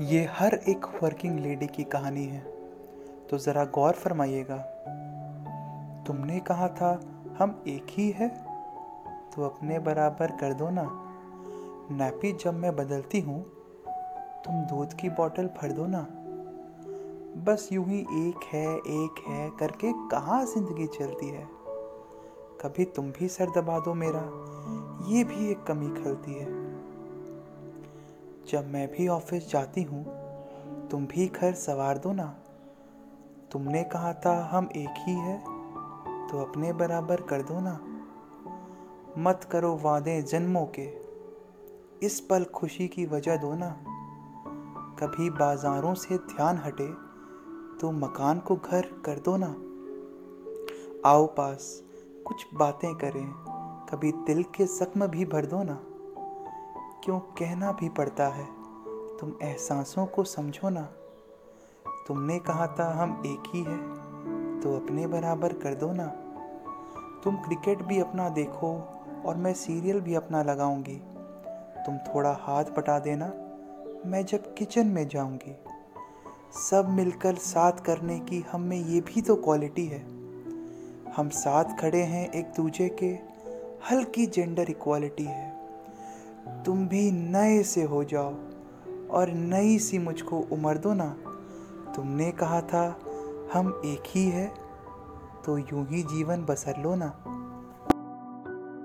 ये हर एक working lady की कहानी है। तो ज़रा गौर फरमाइएगा। तुमने कहा था, हम एक ही है। तो अपने बराबर कर दो ना। नैपी जब मैं बदलती हूँ, तुम दूध की बोतल भर दो ना। बस यूँ ही एक है एक है करके कहाँ ज़िंदगी चलती है? कभी तुम भी सर दबा दो मेरा। ये भी एक कमी खलती है। जब मैं भी ऑफ़िस जाती हूँ, तुम भी घर सवार दो ना। तुमने कहा था हम एक ही है तो अपने बराबर कर दो ना। मत करो वादे जन्मों के, इस पल खुशी की वजह दो ना। कभी बाजारों से ध्यान हटे तो मकान को घर कर दो ना। आओ पास, कुछ बातें करें, कभी दिल के जख्म भी भर दो ना। क्यों कहना भी पड़ता है? तुम एहसासों को समझो ना। तुमने कहा था हम एक ही है तो अपने बराबर कर दो ना। तुम क्रिकेट भी अपना देखो और मैं सीरियल भी अपना लगाऊँगी। तुम थोड़ा हाथ बटा देना, मैं जब किचन में जाऊँगी। सब मिलकर साथ करने की हम में ये भी तो क्वालिटी है। हम साथ खड़े हैं एक दूजे के, हल्की जेंडर इक्वालिटी है। तुम भी नए से हो जाओ और नई सी मुझको उम्र दो ना। तुमने कहा था, हम एक ही है तो यूँ ही जीवन बसर लो ना।